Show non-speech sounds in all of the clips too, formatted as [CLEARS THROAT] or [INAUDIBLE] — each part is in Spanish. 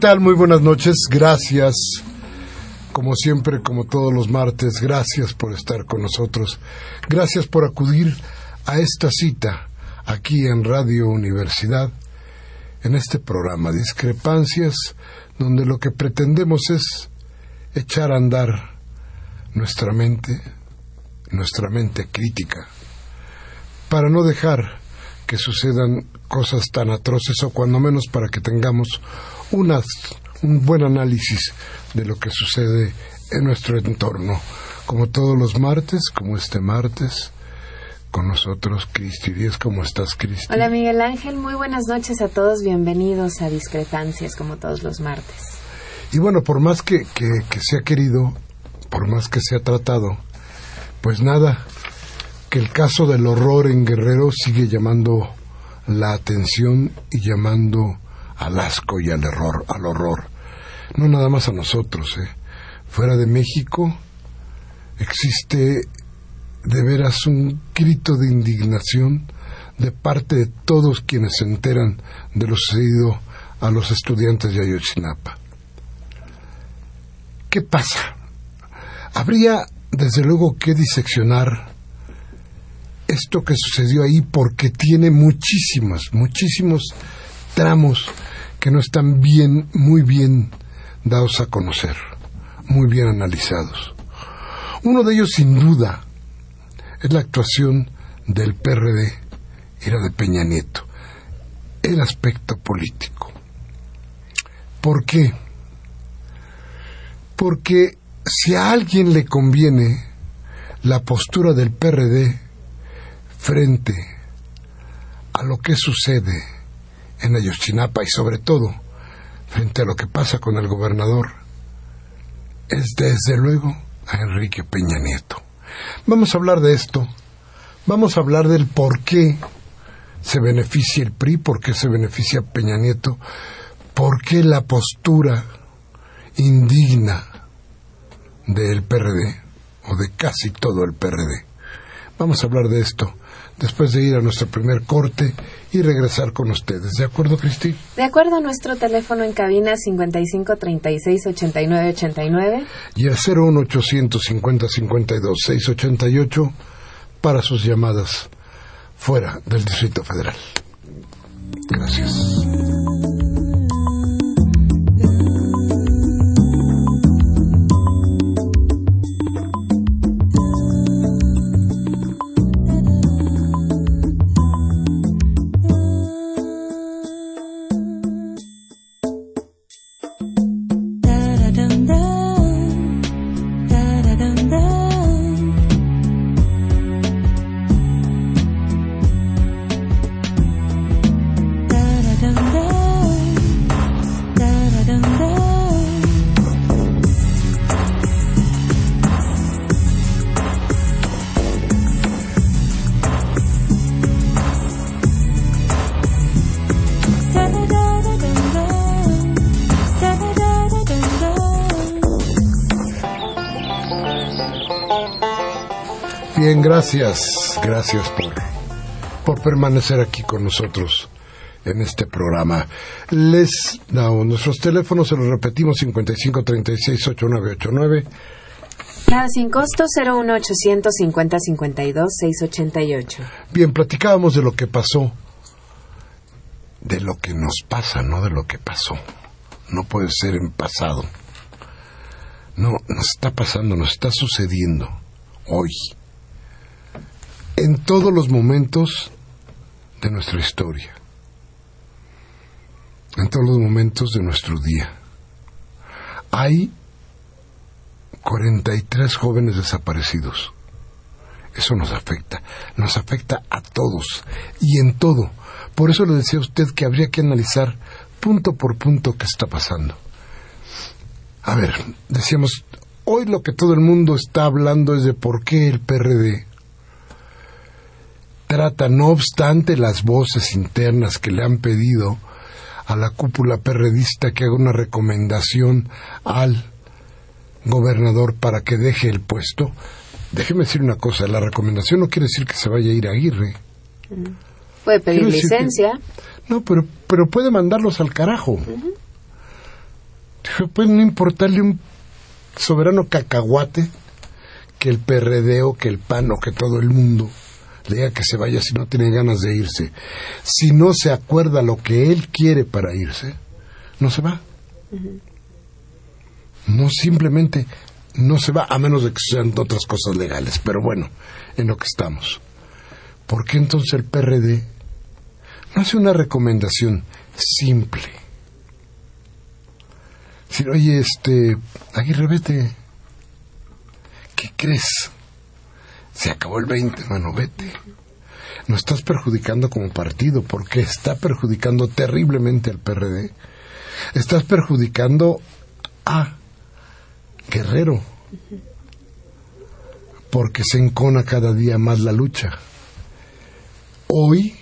Tal? Muy buenas noches. Gracias. Como siempre, como todos los martes, gracias por estar con nosotros. Gracias por acudir a esta cita aquí en Radio Universidad, en este programa Discrepancias, donde lo que pretendemos es echar a andar nuestra mente, nuestra mente crítica, para no dejar que sucedan cosas tan atroces o cuando menos para que tengamos un buen análisis de lo que sucede en nuestro entorno. Como todos los martes, como este martes, con nosotros Cristi Díaz. ¿Cómo estás, Cristi? Hola, Miguel Ángel. Muy buenas noches a todos. Bienvenidos a Discrepancias, como todos los martes. Y bueno, por más que, que, que se ha querido, por más que se ha tratado, pues nada, que el caso del horror en Guerrero sigue llamando la atención y llamando al asco y al error, al horror. No nada más a nosotros, ¿eh? Fuera de México existe de veras un grito de indignación de parte de todos quienes se enteran de lo sucedido a los estudiantes de Ayotzinapa. ¿Qué pasa? Habría, desde luego, que diseccionar esto que sucedió ahí porque tiene muchísimos, muchísimos tramos que no están bien, muy bien dados a conocer, muy bien analizados. Uno de ellos, sin duda, es la actuación del PRD era de Peña Nieto, el aspecto político. ¿Por qué? Porque si a alguien le conviene la postura del PRD frente a lo que sucede en Ayotzinapa y sobre todo frente a lo que pasa con el gobernador es desde luego a Enrique Peña Nieto. Vamos a hablar de esto, vamos a hablar del por qué se beneficia el PRI, por qué se beneficia Peña Nieto, por qué la postura indigna del PRD o de casi todo el PRD. Vamos a hablar de esto después de ir a nuestro primer corte y regresar con ustedes. ¿De acuerdo, Cristi? De acuerdo, nuestro teléfono en cabina 55 36 89 89. Y el 01 850 52 688 para sus llamadas fuera del Distrito Federal. Gracias. Gracias. Gracias por, por permanecer aquí con nosotros en este programa. Les damos nuestros teléfonos, se los repetimos, 5536-8989. Nada sin costo, 01800 50 52 688. Bien, platicábamos de lo que pasó, de lo que nos pasa, no de lo que pasó. No puede ser en pasado. No, nos está pasando, nos está sucediendo hoy. En todos los momentos de nuestra historia. En todos los momentos de nuestro día. Hay 43 jóvenes desaparecidos. Eso nos afecta, nos afecta a todos y en todo. Por eso le decía a usted que habría que analizar punto por punto qué está pasando. A ver, decíamos, hoy lo que todo el mundo está hablando es de por qué el PRD trata, no obstante las voces internas que le han pedido a la cúpula perredista que haga una recomendación al gobernador para que deje el puesto. Déjeme decir una cosa, la recomendación no quiere decir que se vaya a ir a Aguirre. Puede pedir licencia. No, pero, pero puede mandarlos al carajo. Puede no importarle un soberano cacahuate que el PRD o que el PAN o que todo el mundo diga que se vaya si no tiene ganas de irse. Si no se acuerda lo que él quiere para irse, no se va. No simplemente no se va, a menos de que sean otras cosas legales. Pero bueno, en lo que estamos. ¿Por qué entonces el PRD no hace una recomendación simple? Decir, oye, este, Aguirre, vete. ¿Qué crees? Se acabó el 20, mano, vete. No estás perjudicando como partido, porque está perjudicando terriblemente al PRD. Estás perjudicando a Guerrero, porque se encona cada día más la lucha. Hoy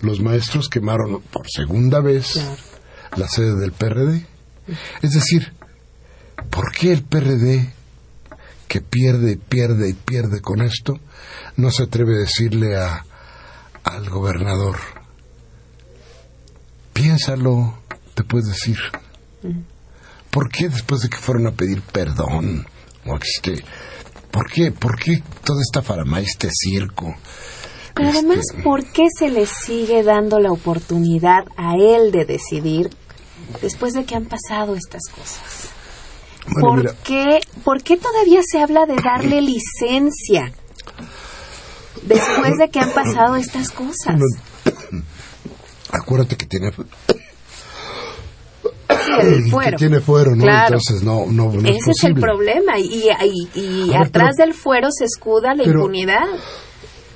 los maestros quemaron por segunda vez la sede del PRD. Es decir, ¿por qué el PRD, que pierde, pierde y pierde con esto, no se atreve a decirle a, al gobernador, piénsalo, te puedes decir. ¿Por qué después de que fueron a pedir perdón? O este, ¿Por qué? ¿Por qué toda esta farama, este circo? Pero además, Este, ¿por qué se le sigue dando la oportunidad a él de decidir después de que han pasado estas cosas? Bueno, ¿Por, mira, qué, ¿Por qué todavía se habla de darle licencia después de que han pasado estas cosas? [COUGHS] acuérdate que tiene, [COUGHS] el que fuero. tiene fuero, ¿no? Claro. Entonces no, no, no es Ese es el problema y, y, y ver, atrás pero- del fuero se escuda la pero- impunidad.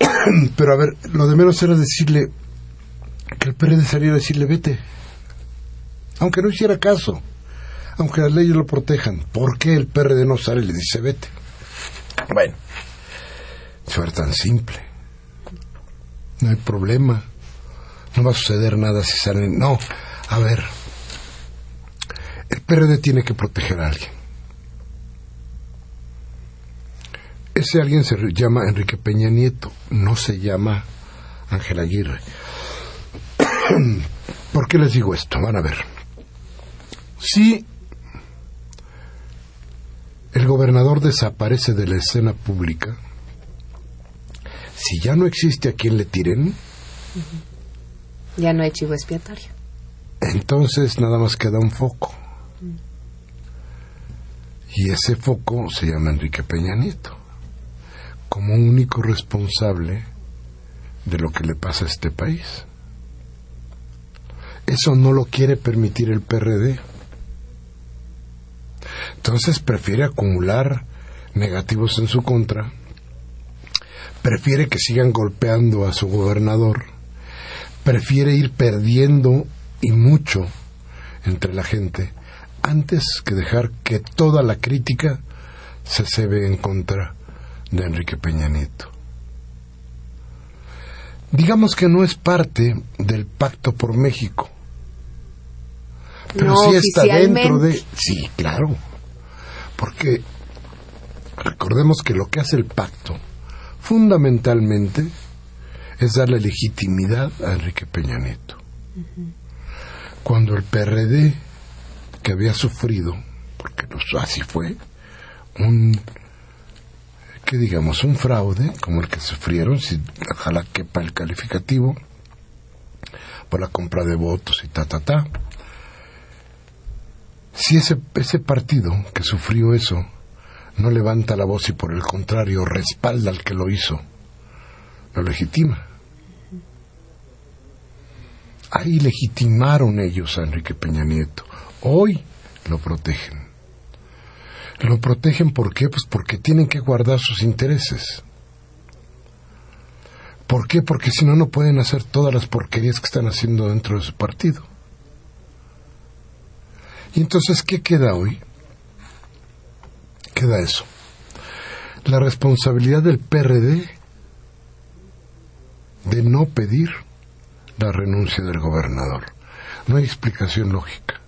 [COUGHS] Pero a ver, lo de menos era decirle que el PRD saliera a decirle vete. Aunque no hiciera caso. Aunque las leyes lo protejan. ¿Por qué el PRD no sale y le dice vete? Bueno, fuera tan simple. No hay problema. No va a suceder nada si salen. No, a ver. El PRD tiene que proteger a alguien. Ese alguien se llama Enrique Peña Nieto, no se llama Ángel Aguirre. [COUGHS] ¿Por qué les digo esto? Van a ver. Si el gobernador desaparece de la escena pública, si ya no existe a quien le tiren, Ya no hay chivo expiatorio. entonces nada más queda un foco. Y ese foco se llama Enrique Peña Nieto, como único responsable de lo que le pasa a este país. Eso no lo quiere permitir el PRD. Entonces prefiere acumular negativos en su contra, prefiere que sigan golpeando a su gobernador, prefiere ir perdiendo y mucho entre la gente antes que dejar que toda la crítica se cebe en contra de Enrique Peña Nieto. Digamos que no es parte del pacto por México, pero No sí está dentro de... Sí, claro, porque recordemos que lo que hace el pacto fundamentalmente es darle legitimidad a Enrique Peña Nieto. Cuando el PRD, que había sufrido, porque así fue, un, que digamos, un fraude, como el que sufrieron, si ojalá quepa el calificativo, por la compra de votos y ta, ta, ta. Si ese, ese partido que sufrió eso no levanta la voz y por el contrario respalda al que lo hizo, lo legitima. Ahí legitimaron ellos a Enrique Peña Nieto. Hoy lo protegen. Lo protegen ¿por qué? Pues porque tienen que guardar sus intereses. ¿Por qué? Porque si no, no pueden hacer todas las porquerías que están haciendo dentro de su partido. Y entonces, ¿qué queda hoy? Queda eso. La responsabilidad del PRD de no pedir la renuncia del gobernador. No hay explicación lógica.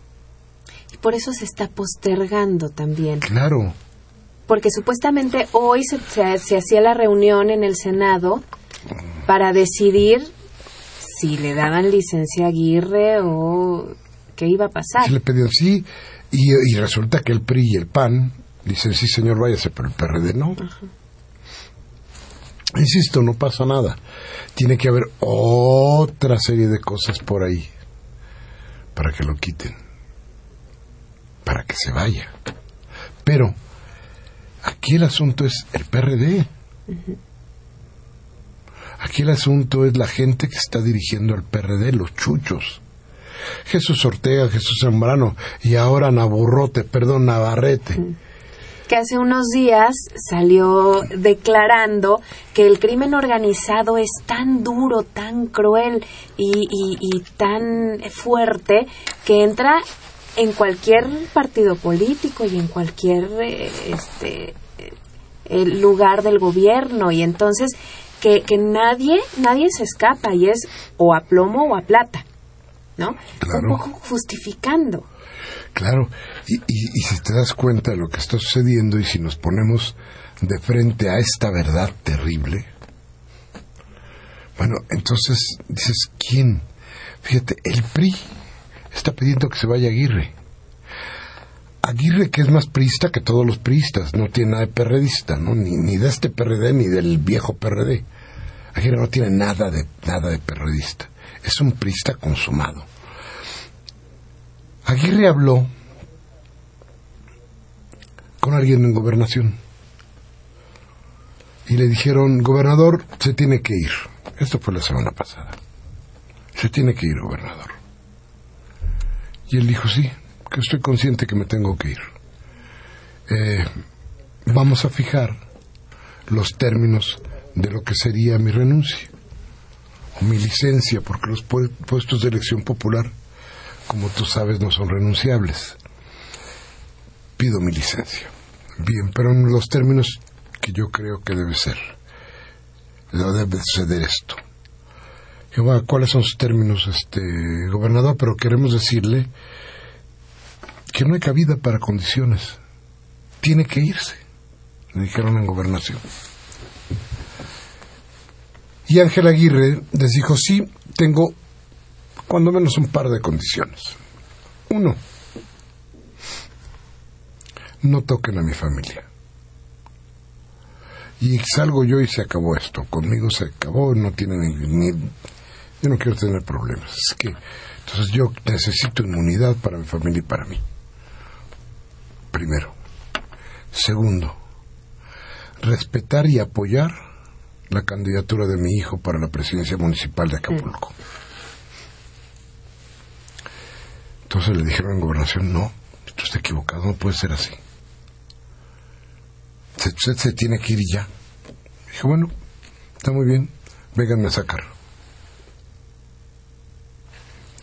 Y por eso se está postergando también. Claro. Porque supuestamente hoy se, se, hacía la reunión en el Senado para decidir si le daban licencia a Aguirre o qué iba a pasar. Se le pedían sí y, resulta que el PRI y el PAN dicen sí señor váyase, pero el PRD no. Insisto, no pasa nada. Tiene que haber otra serie de cosas por ahí para que lo quiten, para que se vaya. Pero aquí el asunto es el PRD. Aquí el asunto es la gente que está dirigiendo al PRD, los chuchos. Jesús Ortega, Jesús Zambrano y ahora Naburrote, perdón, Navarrete. Que hace unos días salió declarando que el crimen organizado es tan duro, tan cruel y, tan fuerte que entra en cualquier partido político y en cualquier eh, este, eh, lugar del gobierno. Y entonces que, que, nadie nadie se escapa y es o a plomo o a plata, ¿no? Un poco justificando. Claro, y, si te das cuenta de lo que está sucediendo y si nos ponemos de frente a esta verdad terrible, bueno, entonces dices, ¿quién? Fíjate, el PRI está pidiendo que se vaya Aguirre. Aguirre que es más priista que todos los priistas, no tiene nada de perredista, ¿no? Ni, ni de este PRD ni del viejo PRD. Aguirre no tiene nada de, nada de perredista. Es un priista consumado. Aguirre habló con alguien en gobernación y le dijeron, gobernador, se tiene que ir. Esto fue la semana pasada. Se tiene que ir, gobernador. Y él dijo, sí, que estoy consciente que me tengo que ir. Eh, vamos a fijar los términos de lo que sería mi renuncia o mi licencia, porque los puestos de elección popular como tú sabes, no son renunciables. Pido mi licencia. Bien, pero en los términos que yo creo que debe ser. Debe suceder esto. ¿Cuáles son sus términos, este gobernador? Pero queremos decirle que no hay cabida para condiciones. Tiene que irse, le dijeron en gobernación. Y Ángel Aguirre les dijo, sí, tengo cuando menos un par de condiciones. Uno, no toquen a mi familia. Y salgo yo y se acabó esto. Conmigo se acabó, no tienen ni, yo no quiero tener problemas. Es que, entonces yo necesito inmunidad para mi familia y para mí. Primero. Segundo, respetar y apoyar la candidatura de mi hijo para la presidencia municipal de Acapulco. Entonces le dijeron en gobernación, no, esto está equivocado, no puede ser así. Usted se, tiene que ir ya. Dije, bueno, está muy bien, vénganme a sacar.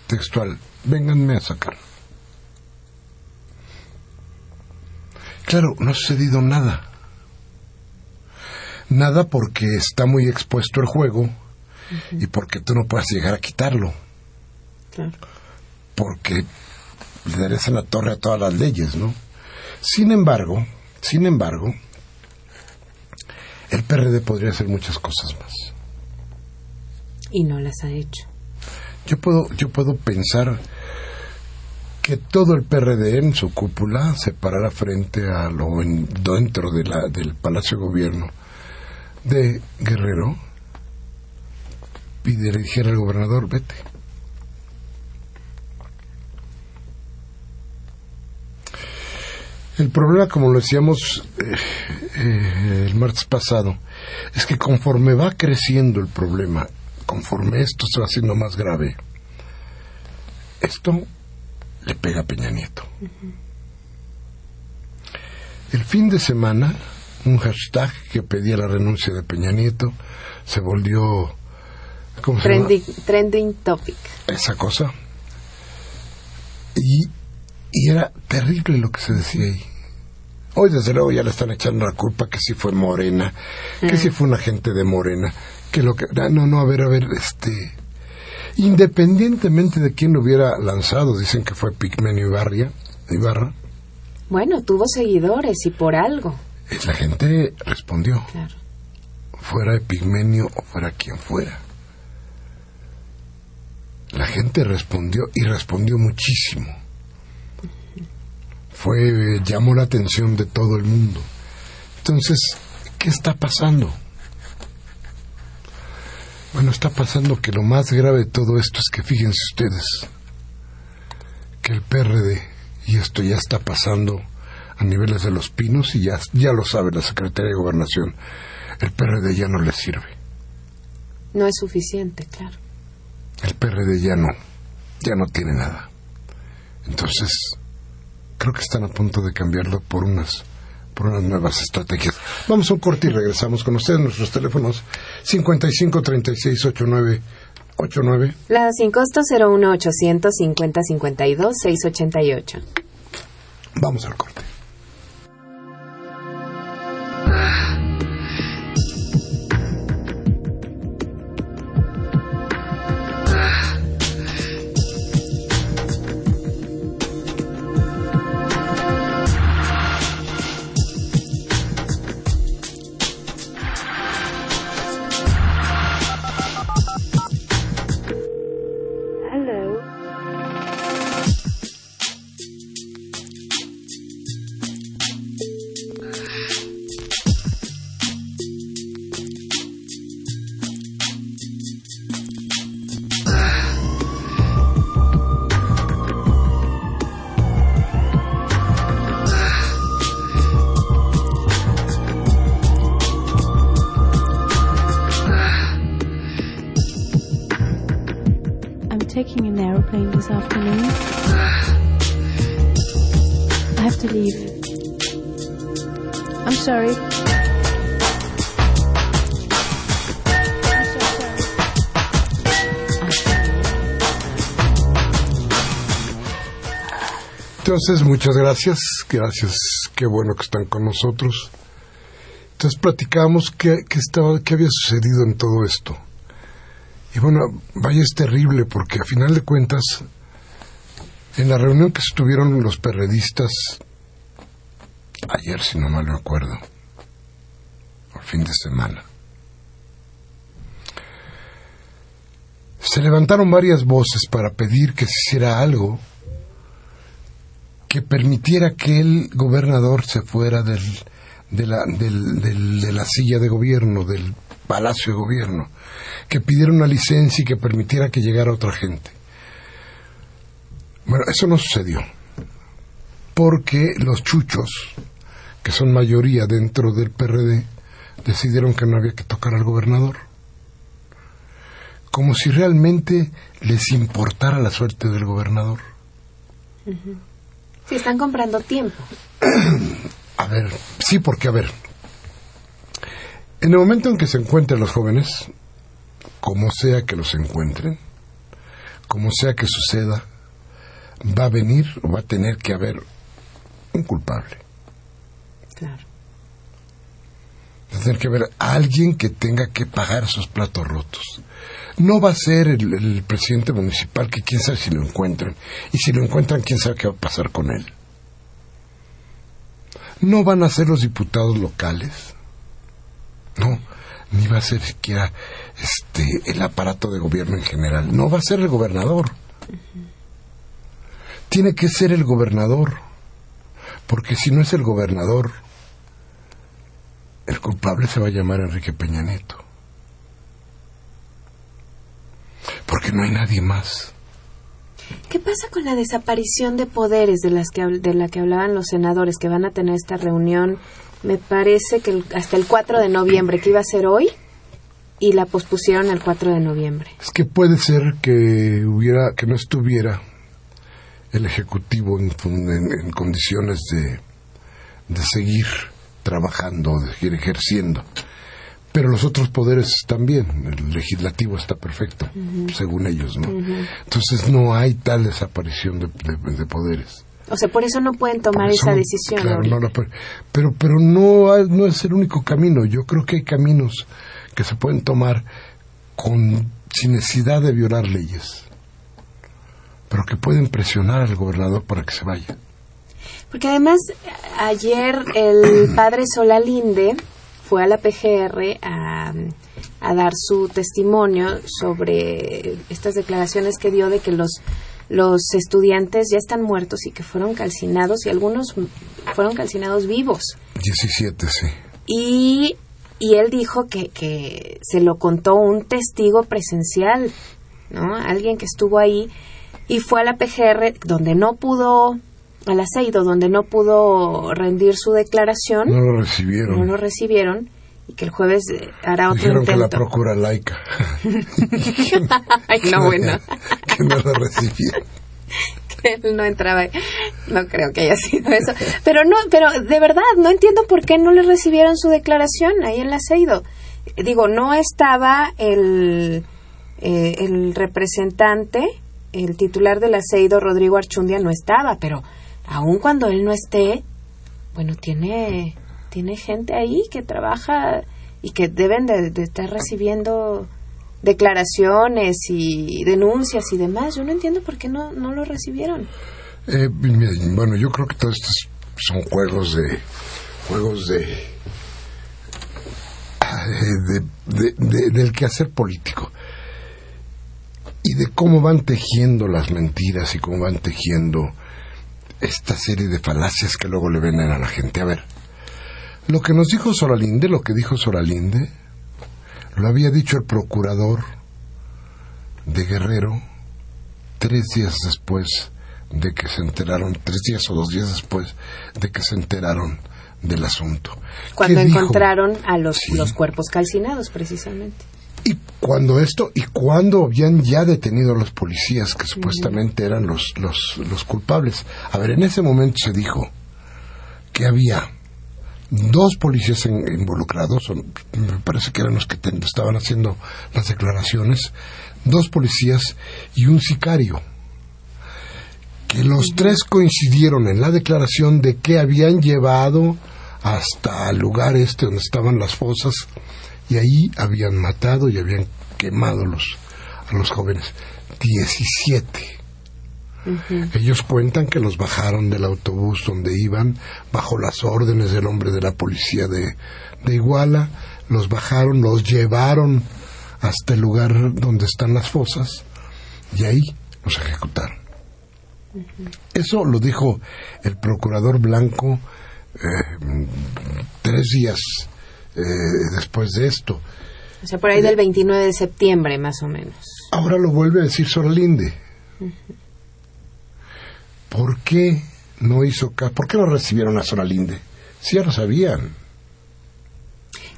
Textual, vénganme a sacar. Claro, no ha sucedido nada. Nada porque está muy expuesto el juego y porque tú no puedes llegar a quitarlo. Claro porque le darías en la torre a todas las leyes, ¿no? Sin embargo, sin embargo, el PRD podría hacer muchas cosas más. Y no las ha hecho. Yo puedo, yo puedo pensar que todo el PRD en su cúpula se parara frente a lo dentro de la, del Palacio de Gobierno de Guerrero y le dijera al gobernador, vete. El problema, como lo decíamos eh, eh, el martes pasado, es que conforme va creciendo el problema, conforme esto se va haciendo más grave, esto le pega a Peña Nieto. El fin de semana, un hashtag que pedía la renuncia de Peña Nieto se volvió ¿cómo se trending, trending topic. Esa cosa. Y, y era terrible lo que se decía ahí. Hoy desde luego ya le están echando la culpa que si fue Morena, que si fue un agente de Morena, que lo que no no a ver a ver este independientemente de quién lo hubiera lanzado, dicen que fue Pigmenio Ibarria, Ibarra. Bueno, tuvo seguidores y por algo. La gente respondió. Claro. Fuera de Pigmenio o fuera quien fuera. La gente respondió y respondió muchísimo. Fue llamó la atención de todo el mundo. Entonces, ¿qué está pasando? Bueno, está pasando que lo más grave de todo esto es que fíjense ustedes que el PRD, y esto ya está pasando a niveles de los pinos y ya, ya lo sabe la Secretaría de Gobernación, el PRD ya no le sirve. No es suficiente, claro. El PRD ya no, ya no tiene nada. Entonces, creo que están a punto de cambiarlo por unas por unas nuevas estrategias. Vamos a un corte y regresamos con ustedes. Nuestros teléfonos 55 36 89 89. La sin costo 01 800 50 52 688. Vamos al corte. 了。Entonces, muchas gracias, gracias, qué bueno que están con nosotros. Entonces platicamos qué, estaba, qué había sucedido en todo esto. Y bueno, vaya es terrible porque a final de cuentas, en la reunión que estuvieron los perredistas, ayer si no mal recuerdo, o fin de semana, se levantaron varias voces para pedir que se hiciera algo que permitiera que el gobernador se fuera del, de, la, del- de la silla de gobierno, del palacio de gobierno, que pidiera una licencia y que permitiera que llegara otra gente. Bueno, eso no sucedió, porque los chuchos, que son mayoría dentro del PRD, decidieron que no había que tocar al gobernador. Como si realmente les importara la suerte del gobernador. Sí, están comprando tiempo. A ver, sí, porque a ver, en el momento en que se encuentren los jóvenes, como sea que los encuentren, como sea que suceda, va a venir o va a tener que haber un culpable. Claro. Va tener que haber alguien que tenga que pagar esos platos rotos. No va a ser el, el presidente municipal, que quién sabe si lo encuentran. Y si lo encuentran, quién sabe qué va a pasar con él. No van a ser los diputados locales. No, ni va a ser siquiera este, el aparato de gobierno en general. No va a ser el gobernador. Tiene que ser el gobernador. Porque si no es el gobernador, el culpable se va a llamar Enrique Peña Nieto. Porque no hay nadie más. ¿Qué pasa con la desaparición de poderes de, las que, de la que hablaban los senadores que van a tener esta reunión? Me parece que hasta el 4 de noviembre, que iba a ser hoy, y la pospusieron al 4 de noviembre. Es que puede ser que hubiera, que no estuviera el ejecutivo en, en condiciones de, de seguir trabajando, ejerciendo. Pero los otros poderes también, el legislativo está perfecto, según ellos, ¿no? Entonces no hay tal desaparición de, poderes. O sea, por eso no pueden tomar esa decisión. Claro, no pero pero no, no es el único camino. Yo creo que hay caminos que se pueden tomar con sin necesidad de violar leyes, pero que pueden presionar al gobernador para que se vaya. Porque además ayer el padre Solalinde fue a la PGR a, dar su testimonio sobre estas declaraciones que dio de que los los estudiantes ya están muertos y que fueron calcinados y algunos fueron calcinados vivos. 17, sí. Y, y él dijo que, que se lo contó un testigo presencial, ¿no? Alguien que estuvo ahí y fue a la PGR donde no pudo al aceido donde no pudo rendir su declaración. No lo recibieron. No lo recibieron y que el jueves eh, hará otro Dijeron que la procura laica. [LAUGHS] Ay, no, bueno. [LAUGHS] que no lo recibieron. [LAUGHS] que él no entraba. No creo que haya sido eso. Pero no, pero de verdad, no entiendo por qué no le recibieron su declaración ahí en el aceido. Digo, no estaba el, eh, el representante, el titular del aceido, Rodrigo Archundia, no estaba, pero aun cuando él no esté, bueno, tiene, tiene gente ahí que trabaja y que deben de, estar recibiendo declaraciones y denuncias y demás. Yo no entiendo por qué no, no lo recibieron. Eh, bueno, yo creo que todos estos son juegos de juegos de, de, de del quehacer político y de cómo van tejiendo las mentiras y cómo van tejiendo esta serie de falacias que luego le venden a la gente. A ver, lo que nos dijo Soralinde, lo que dijo Soralinde, lo había dicho el procurador de Guerrero tres días después de que se enteraron, tres días o dos días después de que se enteraron del asunto. Cuando encontraron a los, los cuerpos calcinados, precisamente. Y cuando esto, y cuando habían ya detenido a los policías que supuestamente eran los, los, los culpables. A ver, en ese momento se dijo que había dos policías involucrados, me parece que eran los que estaban haciendo las declaraciones, dos policías y un sicario, que los tres coincidieron en la declaración de que habían llevado hasta el lugar este donde estaban las fosas y ahí habían matado y habían quemado los, a los jóvenes. 17. Ellos cuentan que los bajaron del autobús donde iban bajo las órdenes del hombre de la policía de, de Iguala, los bajaron, los llevaron hasta el lugar donde están las fosas y ahí los ejecutaron. Eso lo dijo el procurador Blanco eh, tres días eh, después de esto. O sea, por ahí del 29 de septiembre, más o menos. Ahora lo vuelve a decir Soralinde. ¿Por qué no hizo caso? ¿Por qué no recibieron a Soralinde? Si ya lo sabían.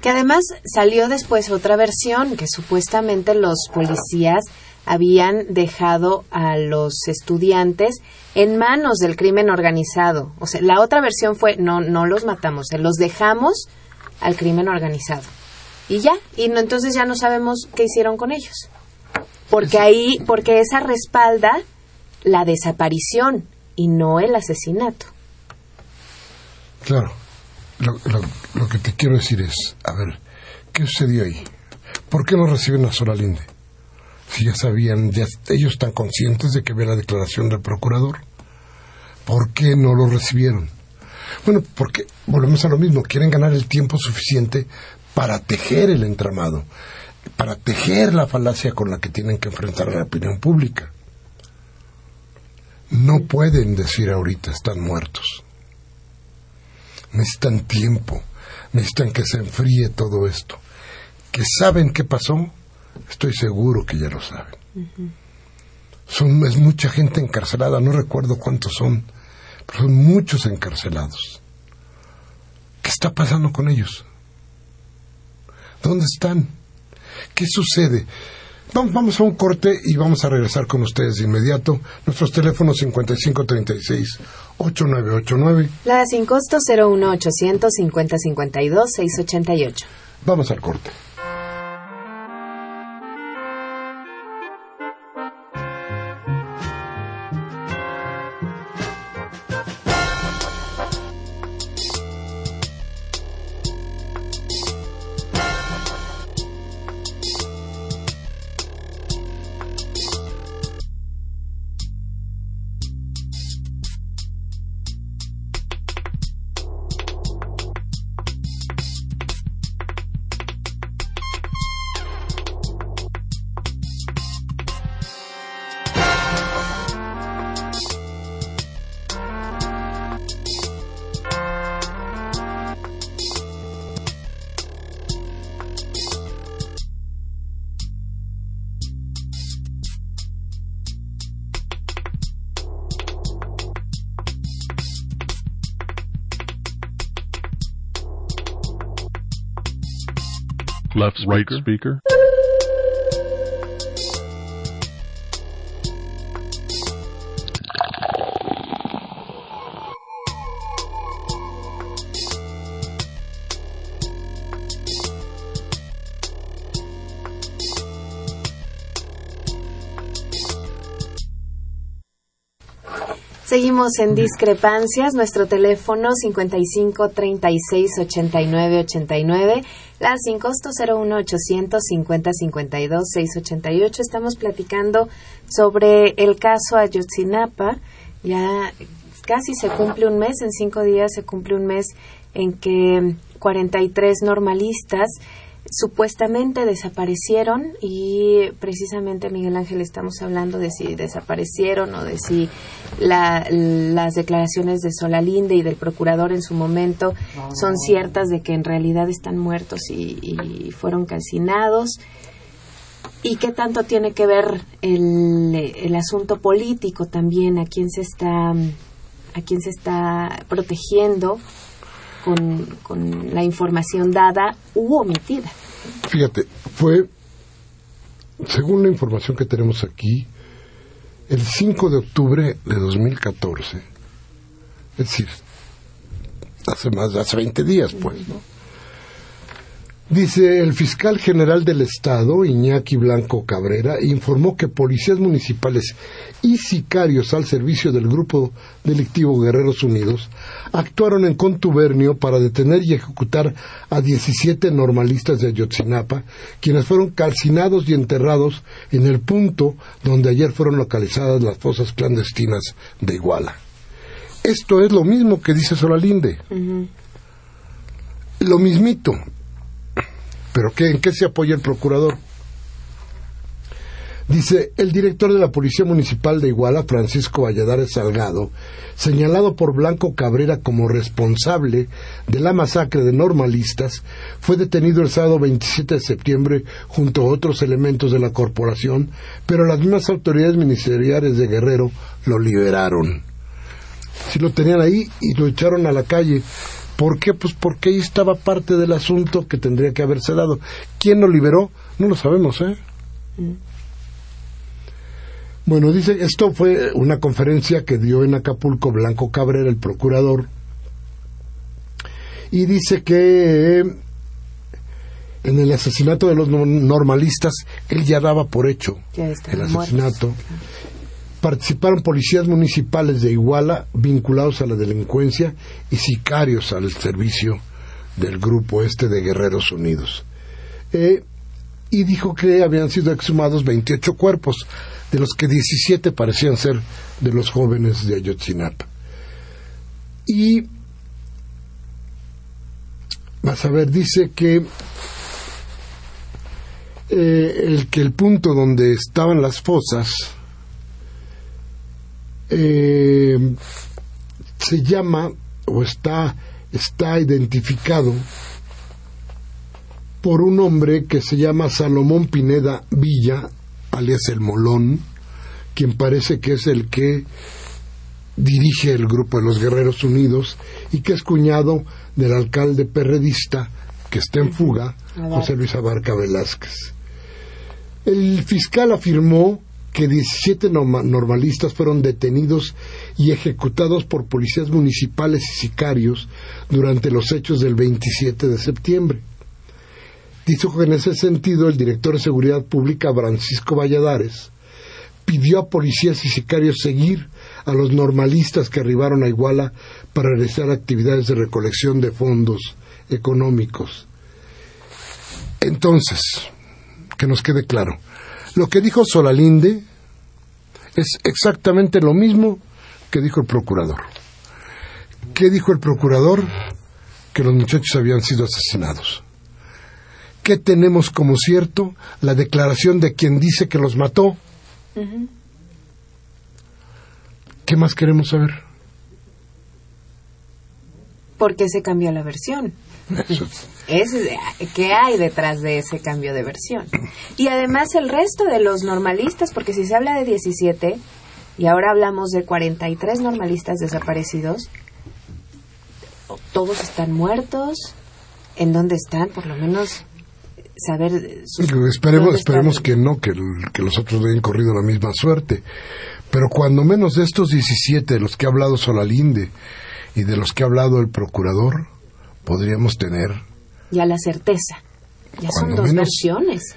Que además salió después otra versión, que supuestamente los policías habían dejado a los estudiantes en manos del crimen organizado. O sea, la otra versión fue, no, no los matamos, los dejamos al crimen organizado. Y ya, y no, entonces ya no sabemos qué hicieron con ellos. Porque ahí, porque esa respalda la desaparición y no el asesinato. Claro, lo, lo, que te quiero decir es, a ver, ¿qué sucedió ahí? ¿Por qué no reciben a Soralinde? Si ya sabían, ya, ellos están conscientes de que ve la declaración del procurador. ¿Por qué no lo recibieron? Bueno, porque volvemos a lo mismo, quieren ganar el tiempo suficiente para tejer el entramado, para tejer la falacia con la que tienen que enfrentar a la opinión pública. No pueden decir ahorita están muertos. Necesitan tiempo, necesitan que se enfríe todo esto. Que saben qué pasó, estoy seguro que ya lo saben. son, es mucha gente encarcelada, no recuerdo cuántos son, pero son muchos encarcelados. ¿Qué está pasando con ellos? ¿Dónde están? ¿Qué sucede? Vamos, vamos a un corte y vamos a regresar con ustedes de inmediato. Nuestros teléfonos 5536-8989. La sin costo 01800 5052 688. Vamos al corte. Left right speaker. Seguimos en discrepancias. Nuestro teléfono 55 36 89 89. La sin costo 01 850 52 688. Estamos platicando sobre el caso Ayotzinapa. Ya casi se cumple un mes, en cinco días se cumple un mes en que 43 normalistas supuestamente desaparecieron y precisamente Miguel Ángel estamos hablando de si desaparecieron o de si las declaraciones de Solalinde y del procurador en su momento son ciertas de que en realidad están muertos y, fueron calcinados. Y qué tanto tiene que ver el, el asunto político también a quién se está a quién se está protegiendo con, con la información dada u omitida. Fíjate, fue, según la información que tenemos aquí, el 5 de octubre de 2014, es decir, hace más de hace 20 días, pues, ¿no? Dice el fiscal general del Estado, Iñaki Blanco Cabrera, informó que policías municipales y sicarios al servicio del grupo delictivo Guerreros Unidos actuaron en contubernio para detener y ejecutar a 17 normalistas de Ayotzinapa, quienes fueron calcinados y enterrados en el punto donde ayer fueron localizadas las fosas clandestinas de Iguala. Esto es lo mismo que dice Solalinde. Lo mismito. ¿Pero qué, en qué se apoya el procurador? Dice, el director de la Policía Municipal de Iguala, Francisco Valladares Salgado, señalado por Blanco Cabrera como responsable de la masacre de normalistas, fue detenido el sábado 27 de septiembre junto a otros elementos de la corporación, pero las mismas autoridades ministeriales de Guerrero lo liberaron. Si lo tenían ahí y lo echaron a la calle, ¿Por qué? Pues porque ahí estaba parte del asunto que tendría que haberse dado. ¿Quién lo liberó? No lo sabemos, ¿eh? Bueno, dice, esto fue una conferencia que dio en Acapulco Blanco Cabrera, el procurador, y dice que en el asesinato de los normalistas él ya daba por hecho el asesinato. Participaron policías municipales de Iguala vinculados a la delincuencia y sicarios al servicio del grupo este de Guerreros Unidos. Eh, y dijo que habían sido exhumados 28 cuerpos, de los que 17 parecían ser de los jóvenes de Ayotzinapa. Y, vas a ver, dice que eh, el que el punto donde estaban las fosas eh, se llama o está, está identificado por un hombre que se llama Salomón Pineda Villa, alias el Molón, quien parece que es el que dirige el grupo de los Guerreros Unidos y que es cuñado del alcalde perredista que está en fuga, José Luis Abarca Velázquez. El fiscal afirmó que 17 normalistas fueron detenidos y ejecutados por policías municipales y sicarios durante los hechos del 27 de septiembre. Dijo que en ese sentido el director de Seguridad Pública, Francisco Valladares, pidió a policías y sicarios seguir a los normalistas que arribaron a Iguala para realizar actividades de recolección de fondos económicos. Entonces, que nos quede claro, lo que dijo Solalinde es exactamente lo mismo que dijo el procurador. ¿Qué dijo el procurador? Que los muchachos habían sido asesinados. ¿Qué tenemos como cierto? La declaración de quien dice que los mató. ¿Qué más queremos saber? ¿Por qué se cambió la versión? [LAUGHS] Es, ¿Qué hay detrás de ese cambio de versión? Y además el resto de los normalistas, porque si se habla de 17 y ahora hablamos de 43 normalistas desaparecidos, todos están muertos, ¿en dónde están? Por lo menos saber... esperemos esperemos que no, que, que los otros hayan corrido la misma suerte. Pero cuando menos de estos 17 de los que ha hablado Solalinde y de los que ha hablado el procurador, podríamos tener ya la certeza. Ya son dos versiones.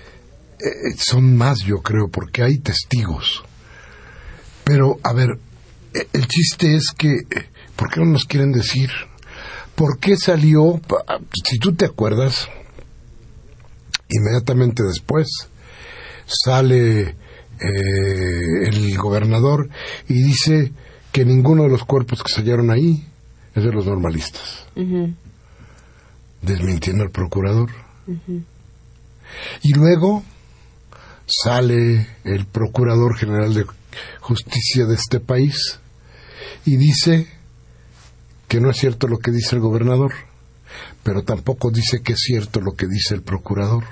Eh, eh, son más, yo creo, porque hay testigos. Pero, a ver, eh, el chiste es que, ¿por qué no nos quieren decir? ¿Por qué salió, si tú te acuerdas, inmediatamente después sale el gobernador y dice que ninguno de los cuerpos que se hallaron ahí es de los normalistas desmintiendo al procurador. Y luego sale el procurador general de justicia de este país y dice que no es cierto lo que dice el gobernador, pero tampoco dice que es cierto lo que dice el procurador.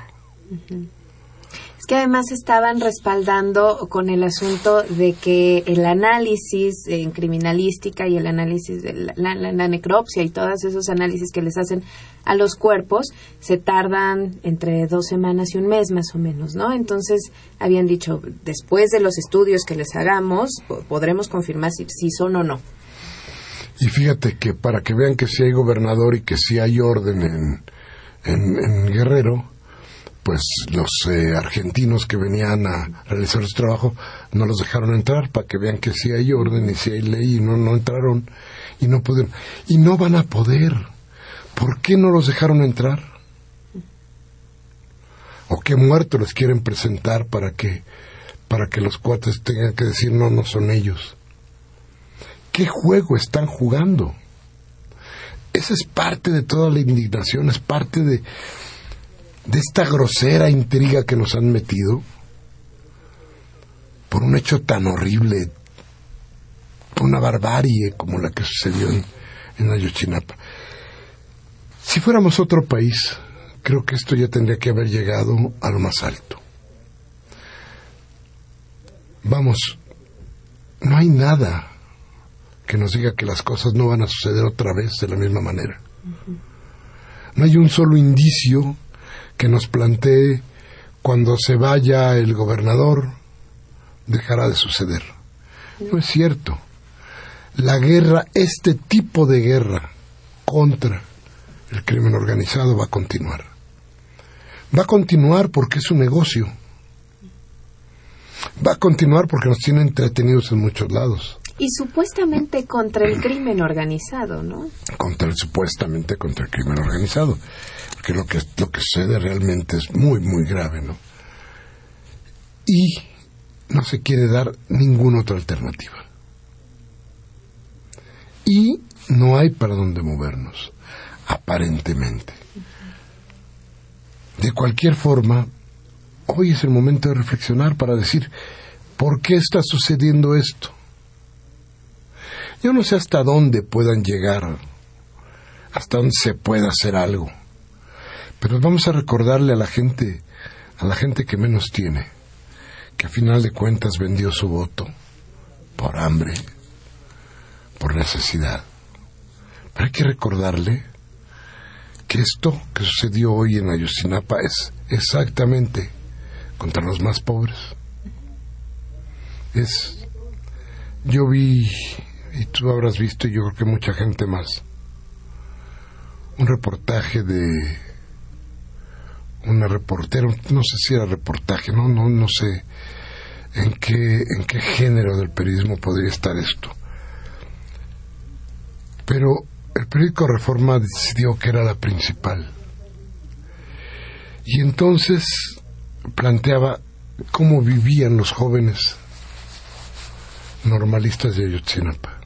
Que además estaban respaldando con el asunto de que el análisis en criminalística y el análisis de la, necropsia y todos esos análisis que les hacen a los cuerpos se tardan entre dos semanas y un mes más o menos, ¿no? Entonces habían dicho, después de los estudios que les hagamos, podremos confirmar si, son o no. Y fíjate que para que vean que sí hay gobernador y que sí hay orden en, en Guerrero, pues los eh, argentinos que venían a realizar su trabajo no los dejaron entrar para que vean que si hay orden y si hay ley y no, no entraron y no pudieron. Y no van a poder. ¿Por qué no los dejaron entrar? ¿O qué muertos les quieren presentar para que, para que los cuates tengan que decir no, no son ellos? ¿Qué juego están jugando? Esa es parte de toda la indignación, es parte de, de esta grosera intriga que nos han metido por un hecho tan horrible, por una barbarie como la que sucedió en, en Ayotzinapa. Si fuéramos otro país, creo que esto ya tendría que haber llegado a lo más alto. Vamos, no hay nada que nos diga que las cosas no van a suceder otra vez de la misma manera. No hay un solo indicio que nos plantee cuando se vaya el gobernador dejará de suceder. No es cierto. La guerra, este tipo de guerra contra el crimen organizado va a continuar. Va a continuar porque es un negocio. Va a continuar porque nos tiene entretenidos en muchos lados. Y supuestamente contra el crimen organizado, ¿no? Contra el, supuestamente contra el crimen organizado que lo que lo que sucede realmente es muy muy grave, ¿no? Y no se quiere dar ninguna otra alternativa. Y no hay para dónde movernos, aparentemente. De cualquier forma, hoy es el momento de reflexionar para decir, ¿por qué está sucediendo esto? Yo no sé hasta dónde puedan llegar, hasta dónde se pueda hacer algo, pero vamos a recordarle a la gente, a la gente que menos tiene, que a final de cuentas vendió su voto por hambre, por necesidad. Pero hay que recordarle que esto que sucedió hoy en Ayotzinapa es exactamente contra los más pobres. Es, yo vi, y tú habrás visto, y yo creo que mucha gente más, un reportaje de una reportera, no sé si era reportaje, no, no, no sé en qué, en qué género del periodismo podría estar esto. Pero el periódico Reforma decidió que era la principal. Y entonces planteaba cómo vivían los jóvenes normalistas de Ayotzinapa.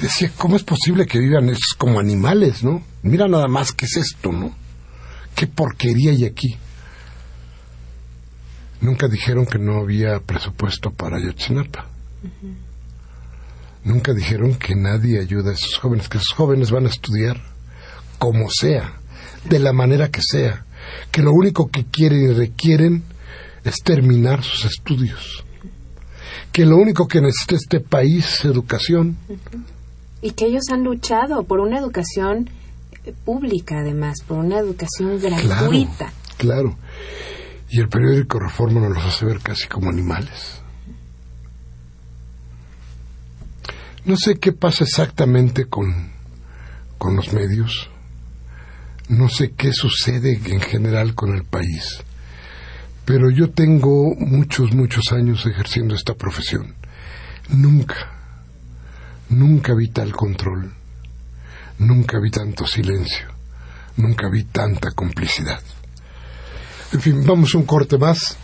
Decía, ¿cómo es posible que vivan esos como animales, no? Mira nada más qué es esto, ¿no? ¿Qué porquería hay aquí? Nunca dijeron que no había presupuesto para Ayotzinapa. Nunca dijeron que nadie ayuda a esos jóvenes, que esos jóvenes van a estudiar como sea, de la manera que sea, que lo único que quieren y requieren es terminar sus estudios, que lo único que necesita este país es educación. Y que ellos han luchado por una educación eh, pública, además, por una educación gratuita. Claro, claro. Y el periódico Reforma nos los hace ver casi como animales. No sé qué pasa exactamente con, con los medios, no sé qué sucede en general con el país, pero yo tengo muchos, muchos años ejerciendo esta profesión. Nunca, nunca vi tal control, nunca vi tanto silencio, nunca vi tanta complicidad. En fin, vamos un corte más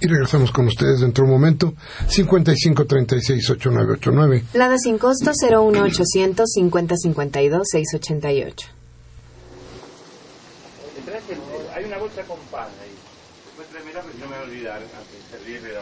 y regresamos con ustedes dentro de un momento. 55368989. Lada sin costo 01800 5052 688. Hay una bolsa con pan ahí. Después tráemela porque no me voy a olvidar. Antes de servir le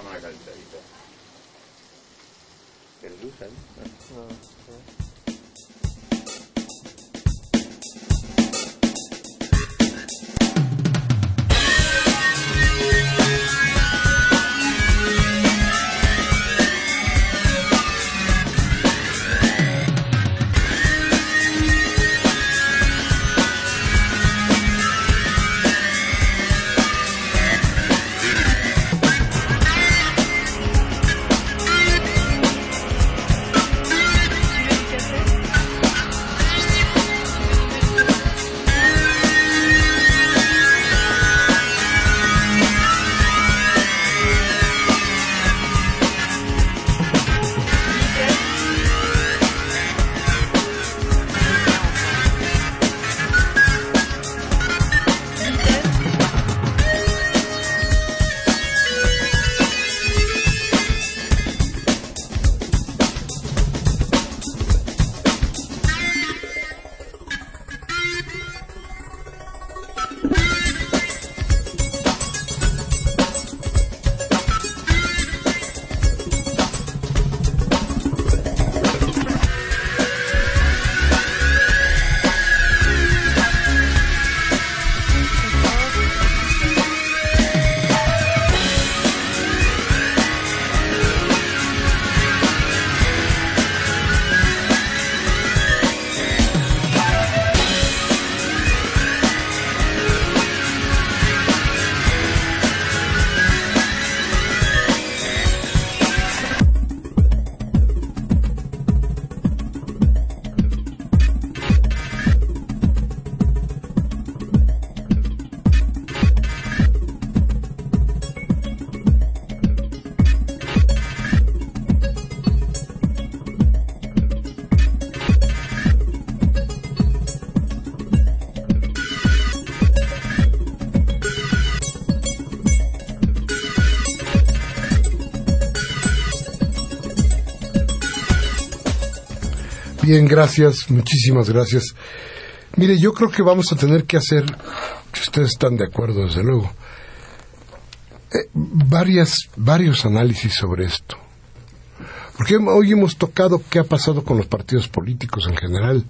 Bien, gracias, muchísimas gracias. Mire, yo creo que vamos a tener que hacer Si ustedes están de acuerdo, desde luego. Eh, varias, varios análisis sobre esto. Porque hoy hemos tocado qué ha pasado con los partidos políticos en general.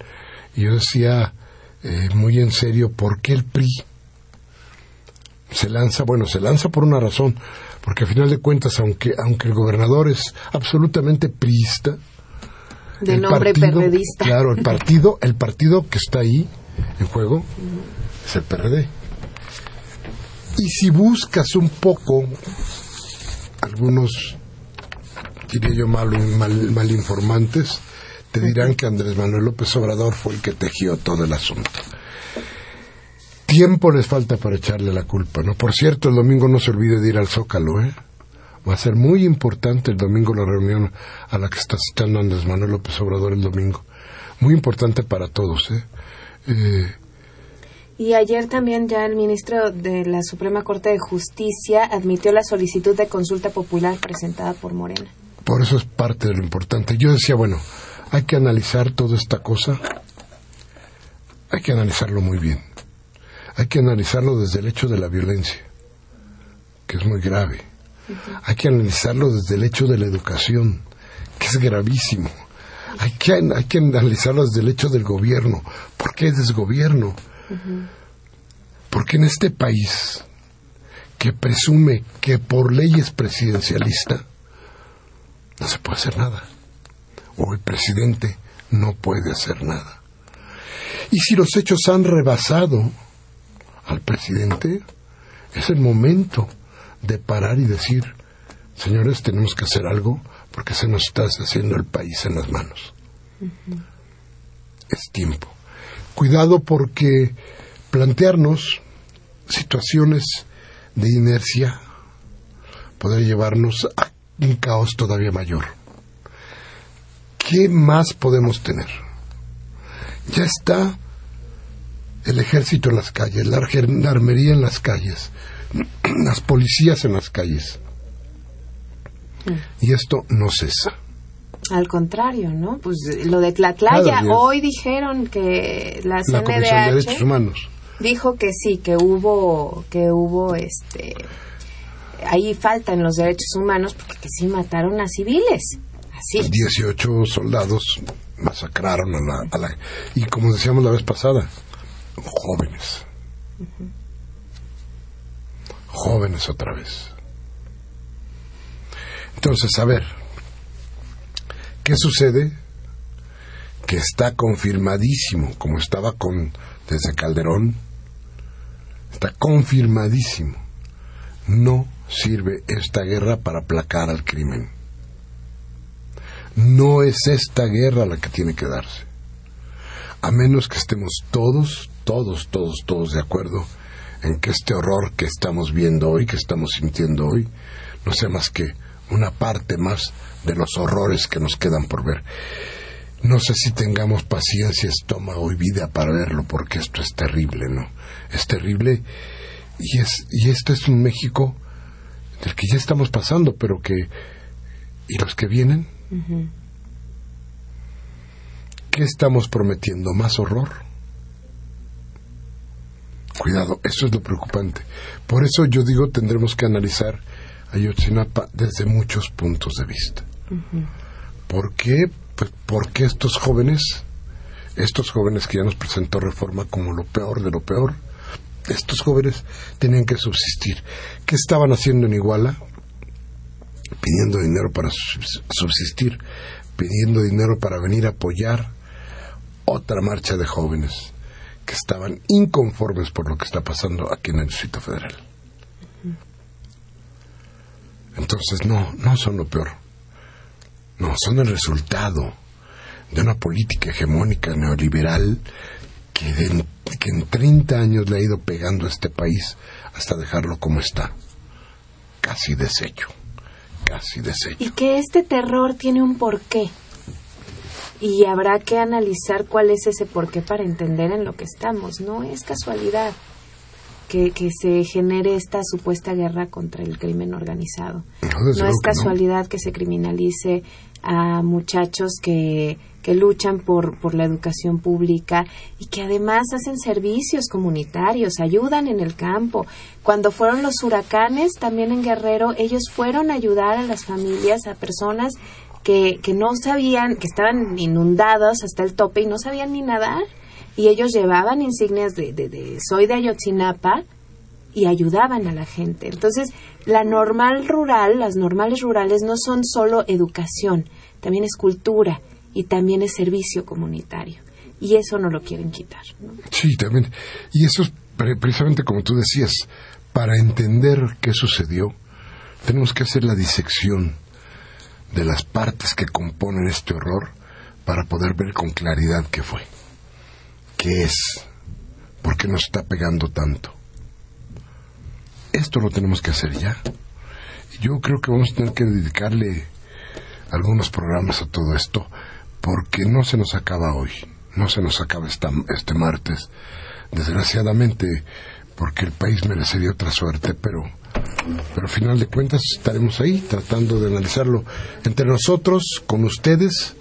Y yo decía eh, muy en serio, ¿por qué el PRI se lanza? Bueno, se lanza por una razón, porque a final de cuentas, aunque, aunque el gobernador es absolutamente priista, De el nombre partido- perredista. Claro, el partido, el partido que está ahí en juego es el PRD. Y si buscas un poco, algunos, diría yo, mal, mal, mal informantes, te dirán que Andrés Manuel López Obrador fue el que tejió todo el asunto. Tiempo les falta para echarle la culpa, ¿no? Por cierto, el domingo no se olvide de ir al Zócalo, ¿eh? Va a ser muy importante el domingo la reunión a la que está citando Andrés Manuel López Obrador el domingo. Muy importante para todos, ¿eh? Eh, Y ayer también ya el ministro de la Suprema Corte de Justicia admitió la solicitud de consulta popular presentada por Morena. Por eso es parte de lo importante. Yo decía, bueno, hay que analizar toda esta cosa. Hay que analizarlo muy bien. Hay que analizarlo desde el hecho de la violencia, que es muy grave. Hay que analizarlo desde el hecho de la educación, que es gravísimo. Hay que, hay que analizarlo desde el hecho del gobierno. ¿Por qué desgobierno? Porque en este país que presume que por ley es presidencialista, no se puede hacer nada. O el presidente no puede hacer nada. Y si los hechos han rebasado al presidente, es el momento de parar y decir, señores, tenemos que hacer algo porque se nos está haciendo el país en las manos. Es tiempo. Cuidado porque plantearnos situaciones de inercia podría llevarnos a un caos todavía mayor. ¿Qué más podemos tener? Ya está el ejército en las calles, la gendarmería en las calles, [CLEARS THROAT] las policías en las calles. Y esto no cesa. Al contrario, ¿no? Pues lo de Tlatlaya, hoy dijeron que la La Comisión de Derechos CNDH Humanos. dijo que sí, que hubo, que hubo, este, ahí faltan los derechos humanos porque que sí mataron a civiles, así. 18 soldados masacraron a la, a la- y como decíamos la vez pasada, jóvenes. Jóvenes otra vez. Entonces, a ver, ¿qué sucede? Que está confirmadísimo, como estaba con desde Calderón, está confirmadísimo. No sirve esta guerra para aplacar al crimen. No es esta guerra la que tiene que darse. A menos que estemos todos, todos, todos, todos de acuerdo en que este horror que estamos viendo hoy, que estamos sintiendo hoy, no sea más que una parte más de los horrores que nos quedan por ver. No sé si tengamos paciencia, estómago y vida para verlo, porque esto es terrible, ¿no? Es terrible y es y esto es un México del que ya estamos pasando, pero que y los que vienen ¿Qué estamos prometiendo? ¿Más horror? Cuidado, eso es lo preocupante. Por eso yo digo tendremos que analizar Ayotzinapa desde muchos puntos de vista. ¿Por qué? Pues porque estos jóvenes, estos jóvenes que ya nos presentó Reforma como lo peor de lo peor, estos jóvenes tenían que subsistir. ¿Qué estaban haciendo en Iguala? Pidiendo dinero para subs- subsistir, pidiendo dinero para venir a apoyar otra marcha de jóvenes que estaban inconformes por lo que está pasando aquí en el Distrito Federal. Entonces, no, no son lo peor. No, son el resultado de una política hegemónica neoliberal que, que en 30 años le ha ido pegando a este país hasta dejarlo como está. Casi deshecho. Casi deshecho. Y que este terror tiene un porqué. Y habrá que analizar cuál es ese porqué para entender en lo que estamos. No es casualidad que, que se genere esta supuesta guerra contra el crimen organizado. No, es que no. casualidad que se criminalice a muchachos que que luchan por, por la educación pública y que además hacen servicios comunitarios, ayudan en el campo. Cuando fueron los huracanes, también en Guerrero, ellos fueron a ayudar a las familias, a personas que, que no sabían, que estaban inundados hasta el tope y no sabían ni nadar. Y ellos llevaban insignias de, de, de soy de Ayotzinapa y ayudaban a la gente. Entonces, la normal rural, las normales rurales no son solo educación, también es cultura y también es servicio comunitario. Y eso no lo quieren quitar. Sí, también. Y eso es pre- precisamente como tú decías, para entender qué sucedió, tenemos que hacer la disección de las partes que componen este horror para poder ver con claridad qué fue, qué es, por qué nos está pegando tanto. Esto lo tenemos que hacer ya. Yo creo que vamos a tener que dedicarle algunos programas a todo esto, porque no se nos acaba hoy, no se nos acaba este martes, desgraciadamente, porque el país merecería otra suerte, pero, pero al final de cuentas estaremos ahí tratando de analizarlo entre nosotros, con ustedes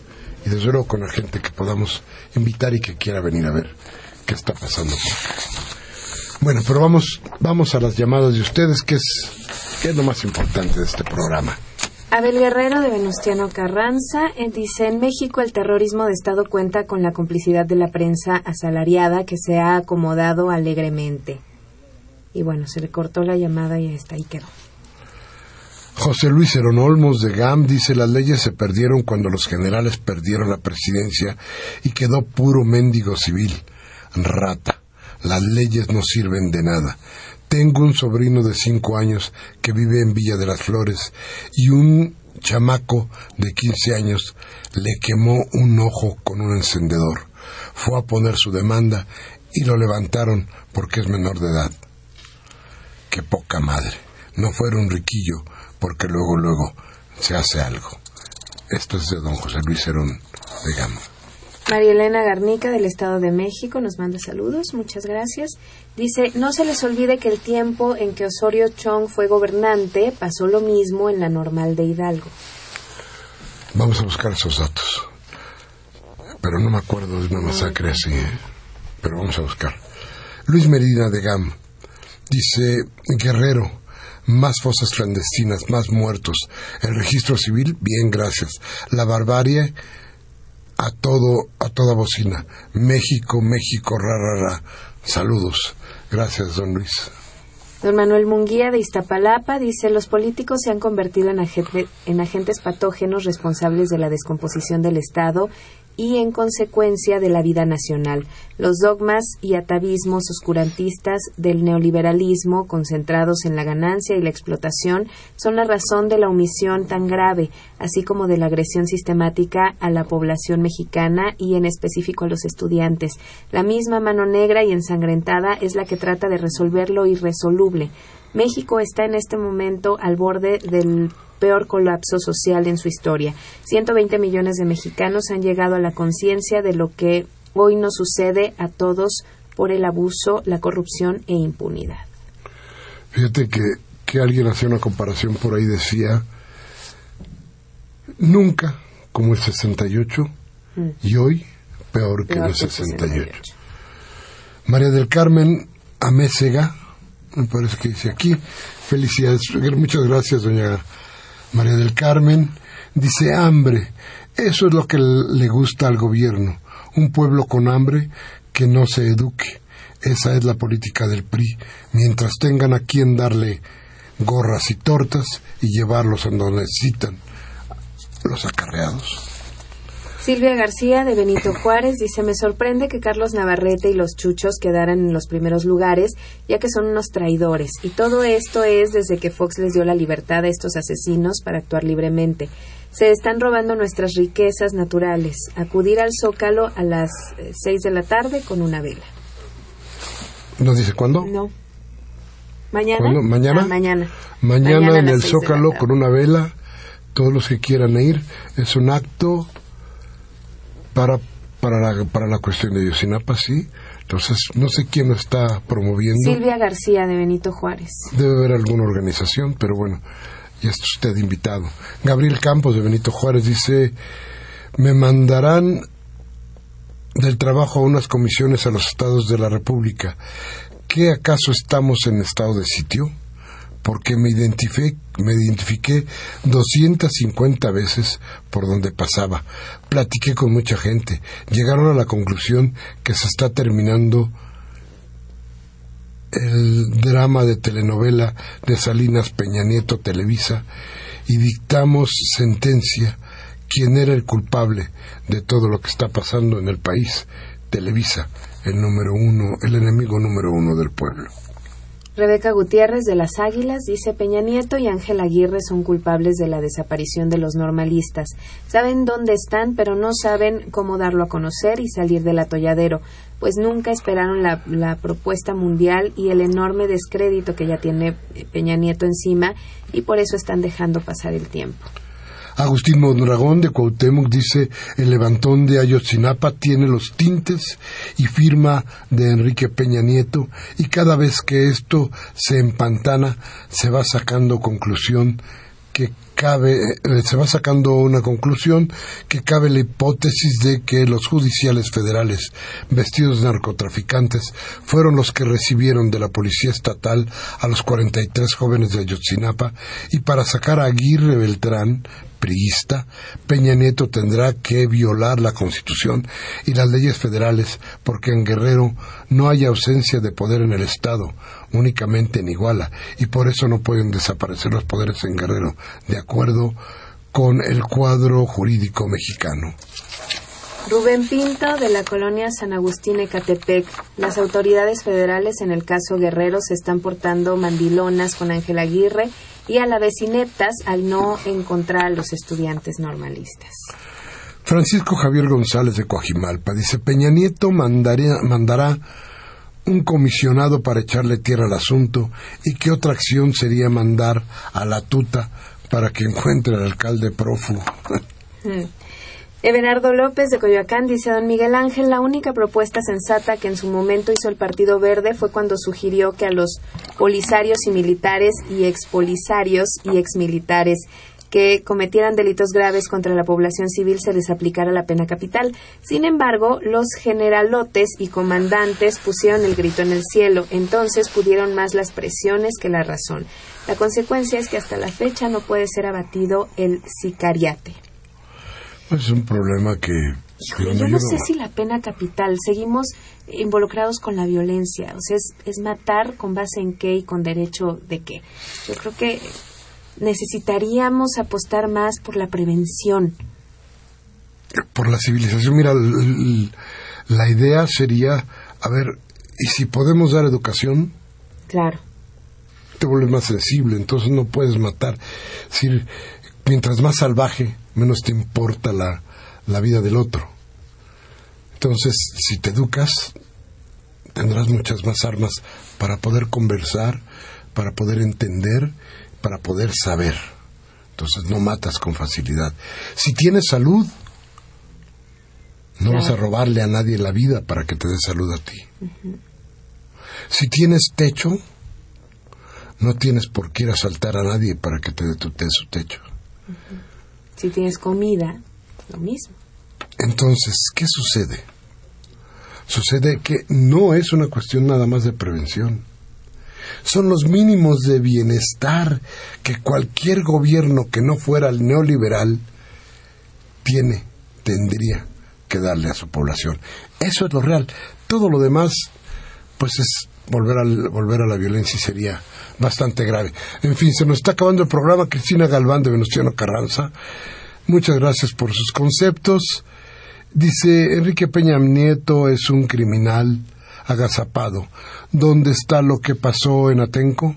y desde luego con la gente que podamos invitar y que quiera venir a ver qué está pasando. Bueno, pero vamos, vamos a las llamadas de ustedes, que es, que es lo más importante de este programa. Abel Guerrero de Venustiano Carranza eh, dice, en México el terrorismo de Estado cuenta con la complicidad de la prensa asalariada que se ha acomodado alegremente. Y bueno, se le cortó la llamada y hasta ahí quedó. José Luis Herón Olmos de GAM dice las leyes se perdieron cuando los generales perdieron la presidencia y quedó puro mendigo civil. Rata. Las leyes no sirven de nada. Tengo un sobrino de cinco años que vive en Villa de las Flores y un chamaco de quince años le quemó un ojo con un encendedor. Fue a poner su demanda y lo levantaron porque es menor de edad. Qué poca madre. No fuera un riquillo, porque luego, luego se hace algo. Esto es de don José Luis Herón de Gama. María Elena Garnica del Estado de México nos manda saludos, muchas gracias. Dice, no se les olvide que el tiempo en que Osorio Chong fue gobernante pasó lo mismo en la normal de Hidalgo. Vamos a buscar esos datos. Pero no me acuerdo de una masacre así, ¿eh? Pero vamos a buscar. Luis Medina de Gam dice, Guerrero, más fosas clandestinas, más muertos. El registro civil, bien, gracias. La barbarie, a todo, a toda bocina. México, México, ra, ra, ra. Saludos. Gracias, don Luis. Don Manuel Munguía de Iztapalapa dice, los políticos se han convertido en, agente- en agentes patógenos responsables de la descomposición del Estado y en consecuencia de la vida nacional. Los dogmas y atavismos oscurantistas del neoliberalismo, concentrados en la ganancia y la explotación, son la razón de la omisión tan grave, así como de la agresión sistemática a la población mexicana y en específico a los estudiantes. La misma mano negra y ensangrentada es la que trata de resolver lo irresoluble. México está en este momento al borde del peor colapso social en su historia. 120 millones de mexicanos han llegado a la conciencia de lo que hoy nos sucede a todos por el abuso, la corrupción e impunidad. Fíjate que, que alguien hacía una comparación por ahí, decía, nunca como el 68 y hoy peor que Peor el que el 68. María del Carmen Amézega, me parece que dice aquí, felicidades, muchas gracias doña María del Carmen, dice hambre, eso es lo que le gusta al gobierno, un pueblo con hambre que no se eduque. Esa es la política del PRI. Mientras tengan a quien darle gorras y tortas y llevarlos a donde necesitan los acarreados. Silvia García de Benito Juárez dice, me sorprende que Carlos Navarrete y los chuchos quedaran en los primeros lugares, ya que son unos traidores. Y todo esto es desde que Fox les dio la libertad a estos asesinos para actuar libremente. Se están robando nuestras riquezas naturales. Acudir al Zócalo a las eh, seis de la tarde con una vela. ¿Nos dice cuándo? No. ¿Mañana? ¿Cuándo? ¿Mañana? Ah, mañana. Mañana, en el Zócalo con una vela, todos los que quieran ir, es un acto para, para, la, para la cuestión de Yosinapa, sí. Entonces, no sé quién lo está promoviendo. Silvia García de Benito Juárez. Debe haber alguna organización, pero bueno, ya está usted invitado. Gabriel Campos de Benito Juárez dice, me mandarán del trabajo a unas comisiones a los estados de la República. ¿Qué acaso estamos en estado de sitio? Porque me identifiqué, me identifiqué 250 veces por donde pasaba. Platiqué con mucha gente. Llegaron a la conclusión que se está terminando el drama de telenovela de Salinas Peña Nieto Televisa y dictamos sentencia quién era el culpable de todo lo que está pasando en el país. Televisa, el número uno, el enemigo número uno del pueblo. Rebeca Gutiérrez de las Águilas dice Peña Nieto y Ángel Aguirre son culpables de la desaparición de los normalistas. Saben dónde están, pero no saben cómo darlo a conocer y salir del atolladero, pues nunca esperaron la, la propuesta mundial y el enorme descrédito que ya tiene Peña Nieto encima y por eso están dejando pasar el tiempo. Agustín Mondragón de Cuauhtémoc dice el levantón de Ayotzinapa tiene los tintes y firma de Enrique Peña Nieto y cada vez que esto se empantana se va sacando conclusión que cabe, eh, se va sacando una conclusión que cabe la hipótesis de que los judiciales federales vestidos de narcotraficantes fueron los que recibieron de la policía estatal a los 43 jóvenes de Ayotzinapa y para sacar a Aguirre Beltrán priista, Peña Nieto tendrá que violar la Constitución y las leyes federales porque en Guerrero no hay ausencia de poder en el Estado, únicamente en Iguala, y por eso no pueden desaparecer los poderes en Guerrero, de acuerdo con el cuadro jurídico mexicano. Rubén Pinto, de la colonia San Agustín Ecatepec. Las autoridades federales en el caso Guerrero se están portando mandilonas con Ángel Aguirre y a la vez ineptas al no encontrar a los estudiantes normalistas. Francisco Javier González de Coajimalpa dice Peña Nieto mandará un comisionado para echarle tierra al asunto y qué otra acción sería mandar a la tuta para que encuentre al alcalde prófugo. Mm. Everardo López de Coyoacán dice don Miguel Ángel, la única propuesta sensata que en su momento hizo el Partido Verde fue cuando sugirió que a los polisarios y militares y expolisarios y exmilitares que cometieran delitos graves contra la población civil se les aplicara la pena capital. Sin embargo, los generalotes y comandantes pusieron el grito en el cielo, entonces pudieron más las presiones que la razón. La consecuencia es que hasta la fecha no puede ser abatido el sicariate. Es un problema que... Híjole, yo no sé si la pena capital, seguimos involucrados con la violencia, o sea, es, es matar con base en qué y con derecho de qué. Yo creo que necesitaríamos apostar más por la prevención. Por la civilización, mira, la idea sería, a ver, ¿y si podemos dar educación? Claro. Te vuelves más sensible, entonces no puedes matar. Es decir, mientras más salvaje, menos te importa la, la vida del otro. Entonces, si te educas, tendrás muchas más armas para poder conversar, para poder entender, para poder saber. Entonces no matas con facilidad. Si tienes salud, no vas a robarle a nadie la vida para que te dé salud a ti. Si tienes techo, no tienes por qué ir a asaltar a nadie para que te dé tu su techo. Si tienes comida, lo mismo. Entonces, ¿qué sucede? Sucede que no es una cuestión nada más de prevención. Son los mínimos de bienestar que cualquier gobierno que no fuera el neoliberal tiene, tendría que darle a su población. Eso es lo real. Todo lo demás, pues es volver a, volver a la violencia y sería bastante grave. En fin, se nos está acabando el programa. Cristina Galván de Venustiano Carranza. Muchas gracias por sus conceptos. Dice Enrique Peña Nieto es un criminal agazapado. ¿Dónde está lo que pasó en Atenco?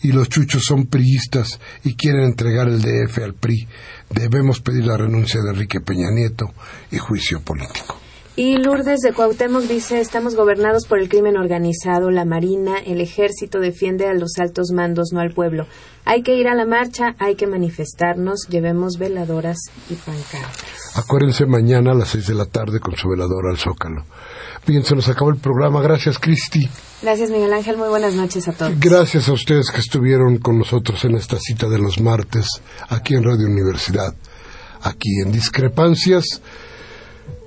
Y los chuchos son priistas y quieren entregar el DF al PRI. Debemos pedir la renuncia de Enrique Peña Nieto y juicio político. Y Lourdes de Cuauhtémoc dice, estamos gobernados por el crimen organizado, la Marina, el Ejército defiende a los altos mandos, no al pueblo. Hay que ir a la marcha, hay que manifestarnos, llevemos veladoras y pancartas. Acuérdense mañana a las seis de la tarde con su veladora al Zócalo. Bien, se nos acabó el programa. Gracias, Cristi. Gracias, Miguel Ángel. Muy buenas noches a todos. Gracias a ustedes que estuvieron con nosotros en esta cita de los martes aquí en Radio Universidad. aquí en Discrepancias.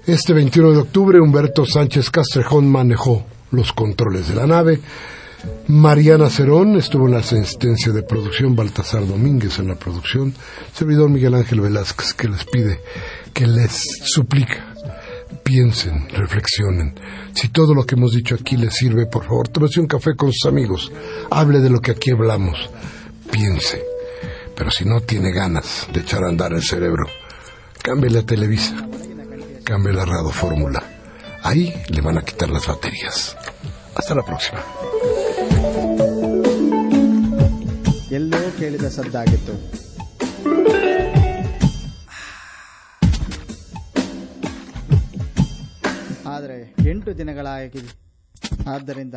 Este 21 de octubre, Humberto Sánchez Castrejón manejó los controles de la nave. Mariana Cerón estuvo en la asistencia de producción, Baltasar Domínguez en la producción, servidor Miguel Ángel Velázquez que les pide, que les suplica, piensen, reflexionen. Si todo lo que hemos dicho aquí les sirve, por favor, tómese un café con sus amigos, hable de lo que aquí hablamos, piense. Pero si no tiene ganas de echar a andar el cerebro, cámbiale a Televisa, cámbiale la Radio Fórmula. Ahí le van a quitar las baterías. Hasta la próxima. ಆದರೆ ಎಂಟು ದಿನಗಳಾಗಿದೆ ಆದ್ದರಿಂದ